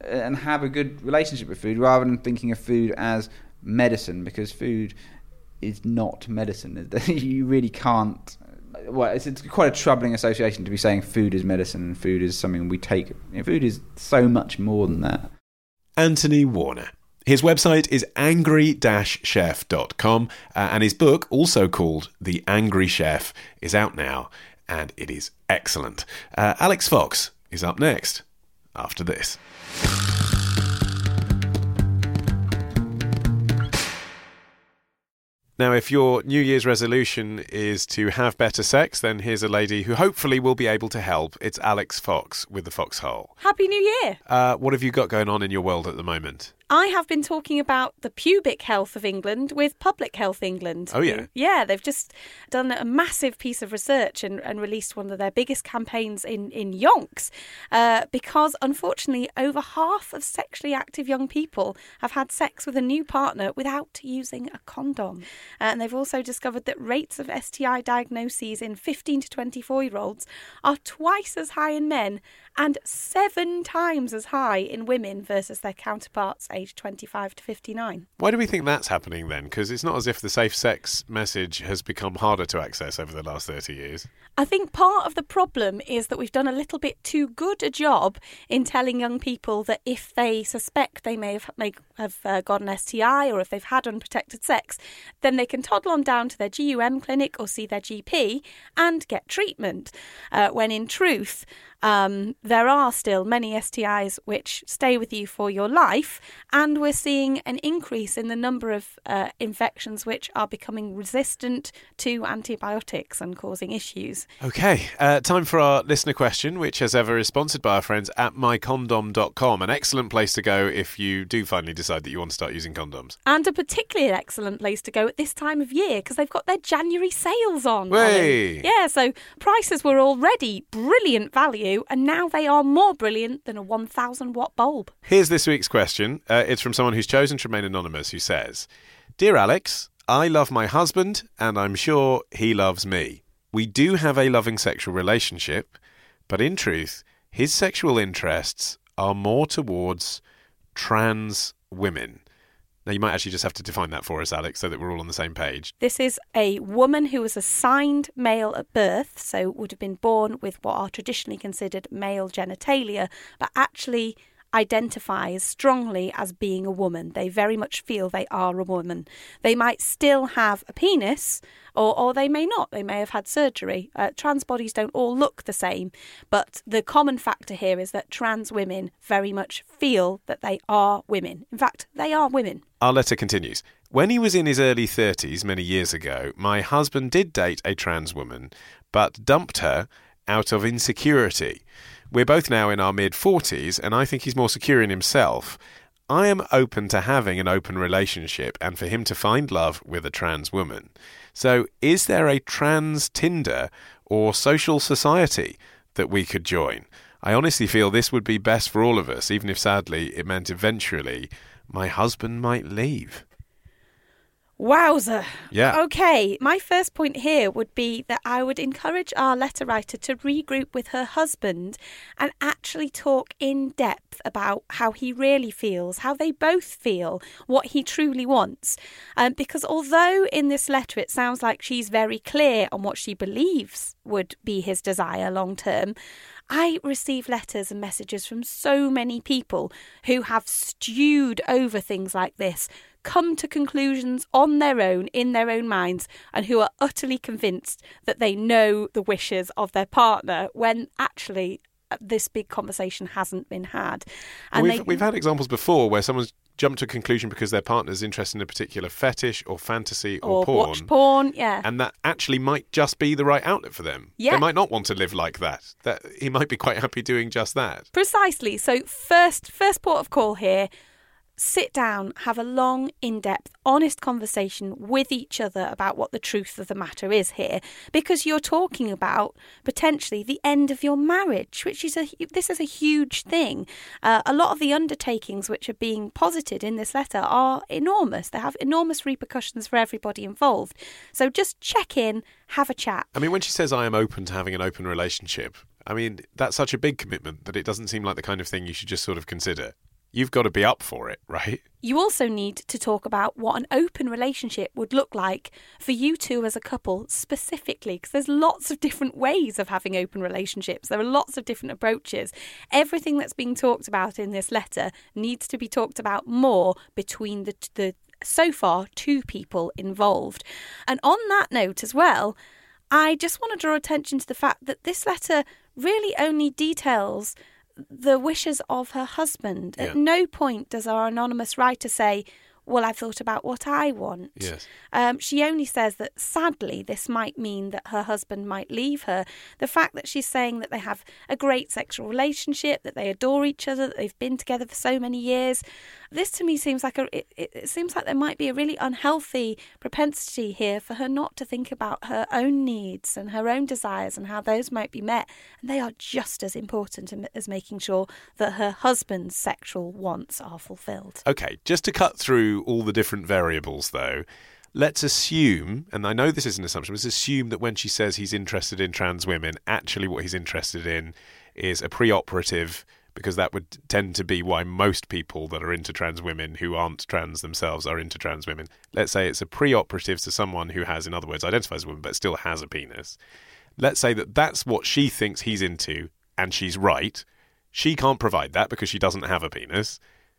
uh, and have a good relationship with food, rather than thinking of food as medicine, because food is not medicine. you really can't well, it's, it's, quite a troubling association to be saying food is medicine and food is something we take. Food is so much more than that. Anthony Warner. His website is angry-chef.com uh, and his book, also called The Angry Chef, is out now and it is excellent. Uh, Alix Fox is up next after this. Now, if your New Year's resolution is to have better sex, then here's a lady who hopefully will be able to help. It's Alix Fox with the Foxhole. Happy New Year! Uh, what have you got going on in your world at the moment? I have been talking about the pubic health of England with Public Health England. Oh, yeah. Yeah, they've just done a massive piece of research and, and released one of their biggest campaigns in, in yonks uh, because, unfortunately, over half of sexually active young people have had sex with a new partner without using a condom. Uh, and they've also discovered that rates of STI diagnoses in 15 to 24 year olds are twice as high in men and seven times as high in women versus their counterparts aged 25 to 59. Why do we think that's happening then? Because it's not as if the safe sex message has become harder to access over the last 30 years. I think part of the problem is that we've done a little bit too good a job in telling young people that if they suspect they may have, may have uh, got an STI or if they've had unprotected sex, then they can toddle on down to their GUM clinic or see their GP and get treatment. Uh, when in truth, um, there are still many STIs which stay with you for your life, and we're seeing an increase in the number of uh, infections which are becoming resistant to antibiotics and causing issues. Okay, uh, time for our listener question, which, as ever, is sponsored by our friends at mycondom.com. An excellent place to go if you do finally decide that you want to start using condoms. And a particularly excellent place to go at this time of year because they've got their January sales on. Yeah, so prices were already brilliant value and now they are more brilliant than a 1000 watt bulb. Here's this week's question. Uh, it's from someone who's chosen to remain anonymous who says Dear Alix, I love my husband, and I'm sure he loves me. We do have a loving sexual relationship, but in truth, his sexual interests are more towards trans women. Now, you might actually just have to define that for us, Alix, so that we're all on the same page. This is a woman who was assigned male at birth, so would have been born with what are traditionally considered male genitalia, but actually identify as strongly as being a woman. They very much feel they are a woman. They might still have a penis, or, or they may not. They may have had surgery. Uh, trans bodies don't all look the same, but the common factor here is that trans women very much feel that they are women. In fact, they are women. Our letter continues. When he was in his early 30s many years ago, my husband did date a trans woman, but dumped her out of insecurity. We're both now in our mid 40s, and I think he's more secure in himself. I am open to having an open relationship and for him to find love with a trans woman. So, is there a trans Tinder or social society that we could join? I honestly feel this would be best for all of us, even if sadly it meant eventually my husband might leave. Wowzer. Yeah. Okay, my first point here would be that I would encourage our letter writer to regroup with her husband and actually talk in depth about how he really feels, how they both feel, what he truly wants. Um, because although in this letter it sounds like she's very clear on what she believes would be his desire long term, I receive letters and messages from so many people who have stewed over things like this, come to conclusions on their own, in their own minds, and who are utterly convinced that they know the wishes of their partner when actually uh, this big conversation hasn't been had. And we've, they, we've had examples before where someone's jumped to a conclusion because their partner's interested in a particular fetish or fantasy or, or porn. watch porn, yeah. And that actually might just be the right outlet for them. Yeah. They might not want to live like that. That he might be quite happy doing just that. Precisely. So first first port of call here, sit down, have a long, in-depth, honest conversation with each other about what the truth of the matter is here because you're talking about potentially the end of your marriage, which is a this is a huge thing. Uh, a lot of the undertakings which are being posited in this letter are enormous. They have enormous repercussions for everybody involved. So just check in, have a chat. I mean, when she says I am open to having an open relationship, I mean, that's such a big commitment that it doesn't seem like the kind of thing you should just sort of consider. You've got to be up for it, right? You also need to talk about what an open relationship would look like for you two as a couple specifically, because there's lots of different ways of having open relationships. There are lots of different approaches. Everything that's being talked about in this letter needs to be talked about more between the, the so far two people involved. And on that note as well, I just want to draw attention to the fact that this letter really only details the wishes of her husband. Yeah. At no point does our anonymous writer say, Well, I've thought about what I want. Yes. Um, she only says that sadly, this might mean that her husband might leave her. The fact that she's saying that they have a great sexual relationship, that they adore each other, that they've been together for so many years, this to me seems like a. It, it it seems like there might be a really unhealthy propensity here for her not to think about her own needs and her own desires and how those might be met, and they are just as important as making sure that her husband's sexual wants are fulfilled. Okay, just to cut through all the different variables, though, let's assume, and I know this is an assumption, let's assume that when she says he's interested in trans women, actually what he's interested in is a preoperative, because that would tend to be why most people that are into trans women who aren't trans themselves are into trans women. Let's say it's a preoperative to someone who has, in other words, identifies as a woman but still has a penis. Let's say that that's what she thinks he's into, and she's right. She can't provide that because she doesn't have a penis.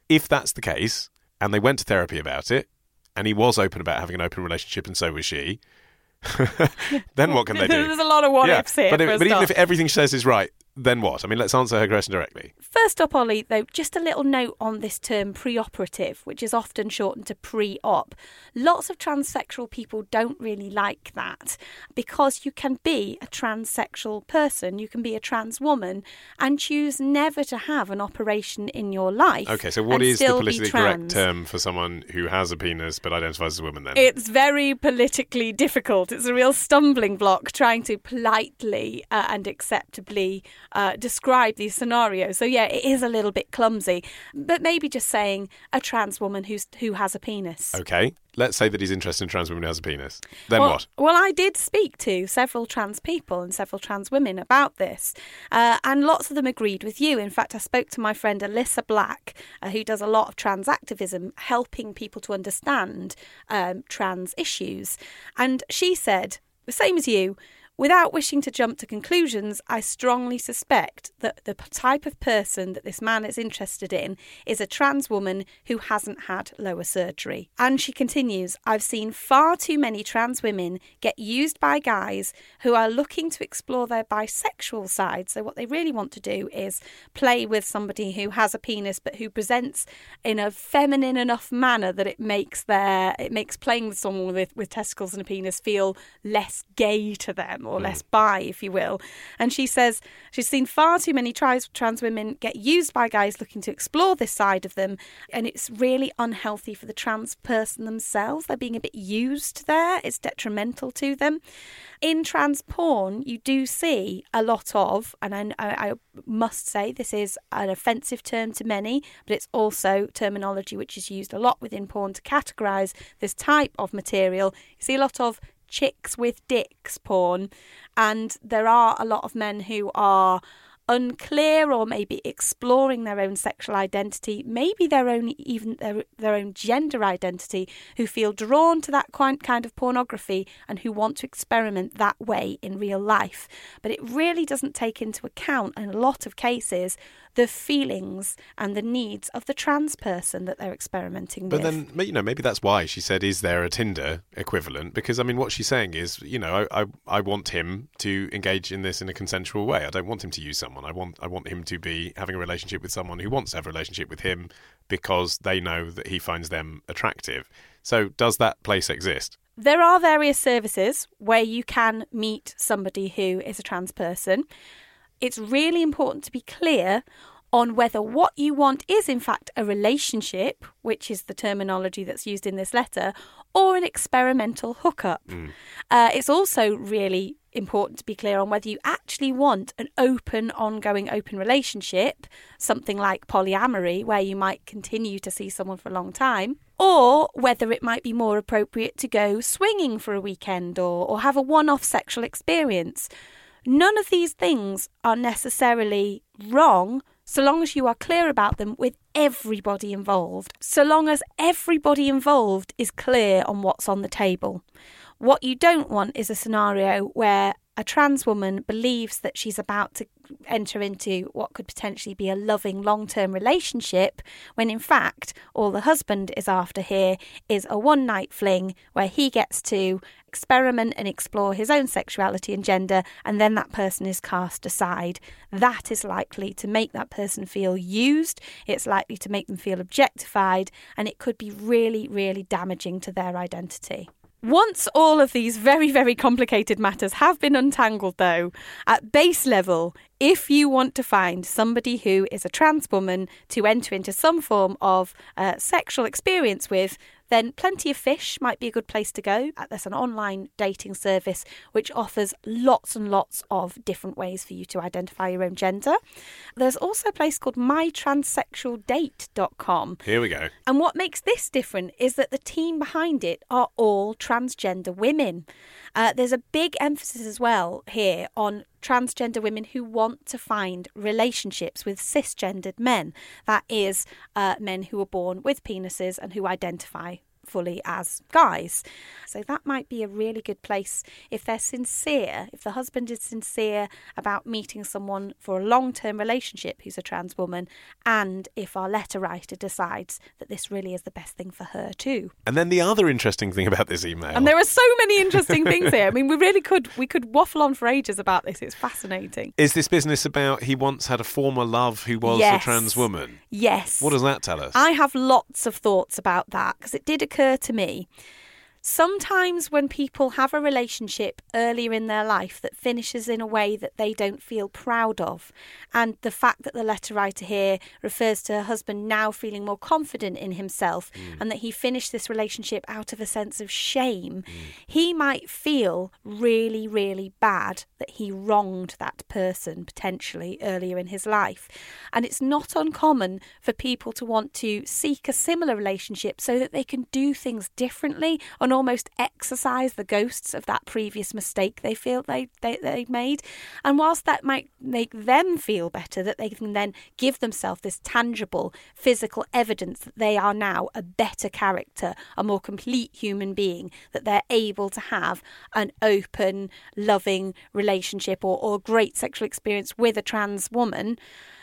If that's the case, and they went to therapy about it, and he was open about having an open relationship, and so was she, then what can they do? There's a lot of what yeah, ifs here. but, but even if everything she says is right, then what? I mean, let's answer her question directly. First up, Olly, though, just a little note on this term preoperative, which is often shortened to pre op. Lots of transsexual people don't really like that because you can be a transsexual person, you can be a trans woman, and choose never to have an operation in your life. Okay, so what is the politically correct term for someone who has a penis but identifies as a woman then? It's very politically difficult. It's a real stumbling block trying to politely uh, and acceptably uh, describe these scenarios. So yeah, it is a little bit clumsy, but maybe just saying a trans woman who's who has a penis. okay, let's say that he's interested in trans women who has a penis. Then well, what? Well, I did speak to several trans people and several trans women about this, uh, and lots of them agreed with you. In fact, I spoke to my friend Alyssa Black, uh, who does a lot of trans activism, helping people to understand um, trans issues. And she said, the same as you, Without wishing to jump to conclusions, I strongly suspect that the type of person that this man is interested in is a trans woman who hasn't had lower surgery. And she continues I've seen far too many trans women get used by guys who are looking to explore their bisexual side. So, what they really want to do is play with somebody who has a penis but who presents in a feminine enough manner that it makes their it makes playing with someone with, with testicles and a penis feel less gay to them or less mm. bi, if you will. And she says she's seen far too many trans, trans women get used by guys looking to explore this side of them, and it's really unhealthy for the trans person themselves. They're being a bit used there, it's detrimental to them. In trans porn, you do see a lot of, and I, I, I must say this is an offensive term to many, but it's also terminology which is used a lot within porn to categorise this type of material. You see a lot of chicks with dicks porn, and there are a lot of men who are unclear or maybe exploring their own sexual identity, maybe their own even their, their own gender identity, who feel drawn to that kind of pornography and who want to experiment that way in real life. But it really doesn't take into account in a lot of cases the feelings and the needs of the trans person that they're experimenting But with. But then, you know, maybe that's why she said, "Is there a Tinder equivalent?" Because I mean, what she's saying is, you know, I, I, I want him to engage in this in a consensual way. I don't want him to use someone. I want I want him to be having a relationship with someone who wants to have a relationship with him because they know that he finds them attractive. So, does that place exist? There are various services where you can meet somebody who is a trans person. It's really important to be clear on whether what you want is, in fact, a relationship, which is the terminology that's used in this letter, or an experimental hookup. Uh, it's also really important to be clear on whether you actually want an open, ongoing, open relationship, something like polyamory, where you might continue to see someone for a long time, or whether it might be more appropriate to go swinging for a weekend or, or have a one off sexual experience. None of these things are necessarily wrong so long as you are clear about them with everybody involved. So long as everybody involved is clear on what's on the table. What you don't want is a scenario where a trans woman believes that she's about to enter into what could potentially be a loving long term relationship, when in fact, all the husband is after here is a one night fling where he gets to experiment and explore his own sexuality and gender, and then that person is cast aside. That is likely to make that person feel used, it's likely to make them feel objectified, and it could be really, really damaging to their identity. Once all of these very, very complicated matters have been untangled, though, at base level, if you want to find somebody who is a trans woman to enter into some form of uh, sexual experience with, then Plenty of Fish might be a good place to go. Uh, There's an online dating service which offers lots and lots of different ways for you to identify your own gender. There's also a place called mytranssexualdate.com. Here we go. And what makes this different is that the team behind it are all transgender women. Uh, there's a big emphasis as well here on transgender women who want to find relationships with cisgendered men. That is, uh, men who are born with penises and who identify fully as guys. So that might be a really good place if they're sincere, if the husband is sincere about meeting someone for a long term relationship who's a trans woman, and if our letter writer decides that this really is the best thing for her too. And then the other interesting thing about this email. And there are so many interesting things here. I mean, we really could we could waffle on for ages about this. It's fascinating. is this business about he once had a former love who was a trans woman? Yes. What does that tell us? I have lots of thoughts about that because it did occur to me. Sometimes when people have a relationship earlier in their life that finishes in a way that they don't feel proud of, and the fact that the letter writer here refers to her husband now feeling more confident in himself mm. and that he finished this relationship out of a sense of shame, mm. he might feel really, really bad that he wronged that person potentially earlier in his life. And it's not uncommon for people to want to seek a similar relationship so that they can do things differently and almost exorcise the ghosts of that previous mistake they feel they, they, they made. And whilst that might make them feel better, that they can then give themselves this tangible physical evidence that they are now a better character, a more complete human being, that they're able to have an open, loving relationship or, or great sexual experience with a trans woman,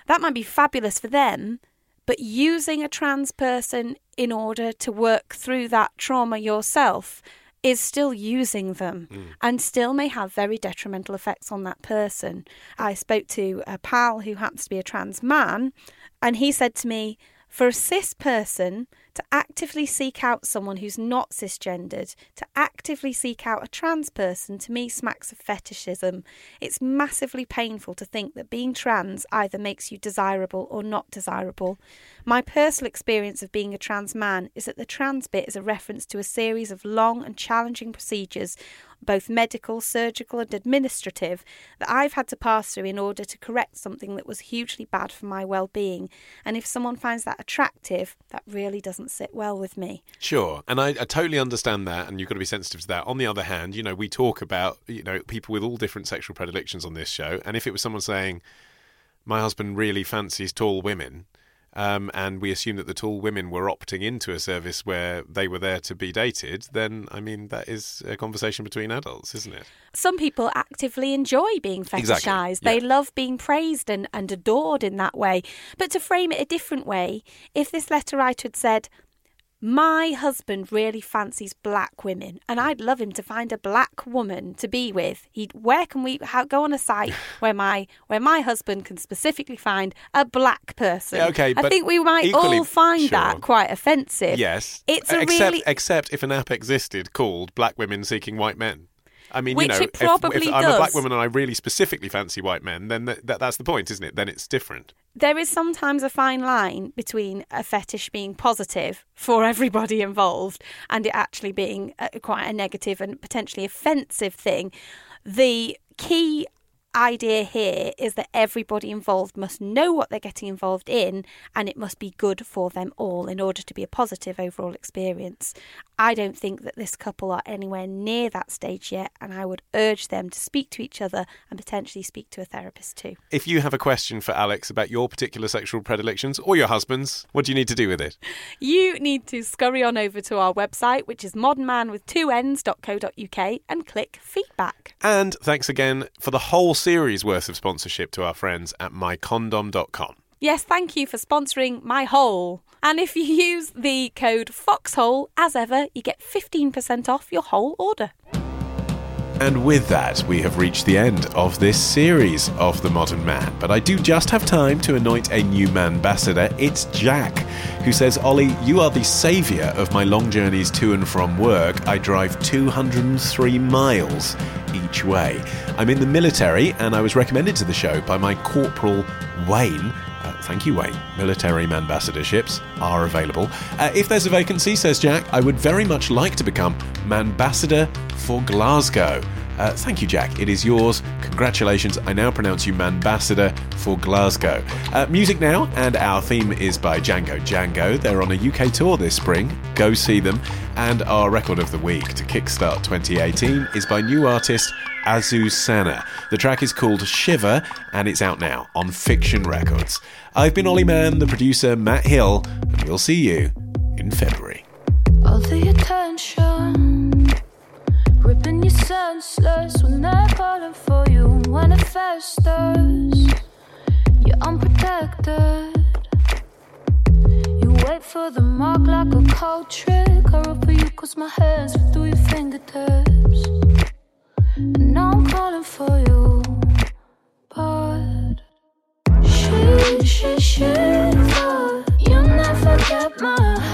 that might be fabulous for them. But using a trans person in order to work through that trauma yourself is still using them mm. and still may have very detrimental effects on that person. I spoke to a pal who happens to be a trans man, and he said to me, for a cis person to actively seek out someone who's not cisgendered, to actively seek out a trans person, to me smacks of fetishism. It's massively painful to think that being trans either makes you desirable or not desirable. My personal experience of being a trans man is that the trans bit is a reference to a series of long and challenging procedures both medical, surgical, and administrative, that I've had to pass through in order to correct something that was hugely bad for my well being. And if someone finds that attractive, that really doesn't sit well with me. Sure. And I, I totally understand that, and you've got to be sensitive to that. On the other hand, you know, we talk about, you know, people with all different sexual predilections on this show. And if it was someone saying, my husband really fancies tall women, um, and we assume that the tall women were opting into a service where they were there to be dated, then I mean that is a conversation between adults, isn't it? Some people actively enjoy being fetishized. Exactly. They yeah. love being praised and, and adored in that way. But to frame it a different way, if this letter writer had said, my husband really fancies black women, and I'd love him to find a black woman to be with. He, where can we how, go on a site where my where my husband can specifically find a black person? Yeah, okay, I think we might equally, all find sure. that quite offensive. Yes, it's a except, really except if an app existed called Black Women Seeking White Men. I mean, Which you know, it probably if, if does. I'm a black woman and I really specifically fancy white men, then that, that's the point, isn't it? Then it's different. There is sometimes a fine line between a fetish being positive for everybody involved and it actually being a, quite a negative and potentially offensive thing. The key idea here is that everybody involved must know what they're getting involved in and it must be good for them all in order to be a positive overall experience. I don't think that this couple are anywhere near that stage yet, and I would urge them to speak to each other and potentially speak to a therapist too. If you have a question for Alix about your particular sexual predilections or your husband's, what do you need to do with it? You need to scurry on over to our website, which is modernman with two ends.co.uk, and click feedback. And thanks again for the whole series worth of sponsorship to our friends at mycondom.com. Yes, thank you for sponsoring my hole. And if you use the code FOXHOLE, as ever, you get 15% off your whole order. And with that, we have reached the end of this series of The Modern Man. But I do just have time to anoint a new man ambassador. It's Jack, who says, Olly, you are the saviour of my long journeys to and from work. I drive 203 miles each way. I'm in the military, and I was recommended to the show by my Corporal Wayne, Thank you, Wayne. Military ambassadorships are available. Uh, if there's a vacancy, says Jack, I would very much like to become Manbassador for Glasgow. Uh, thank you, Jack. It is yours. Congratulations. I now pronounce you Manbassador for Glasgow. Uh, music now, and our theme is by Django Django. They're on a UK tour this spring. Go see them. And our record of the week to kickstart 2018 is by new artist Azusana. The track is called Shiver, and it's out now on Fiction Records. I've been Olly Mann, the producer Matt Hill, and we'll see you in February. All the attention, ripping you senseless when they're calling for you. When it festers, you're unprotected. You wait for the mark like a cold trick. I roll for you cause my hands through your fingertips. And I'm calling for you, but she, she, shiver. You never get my head,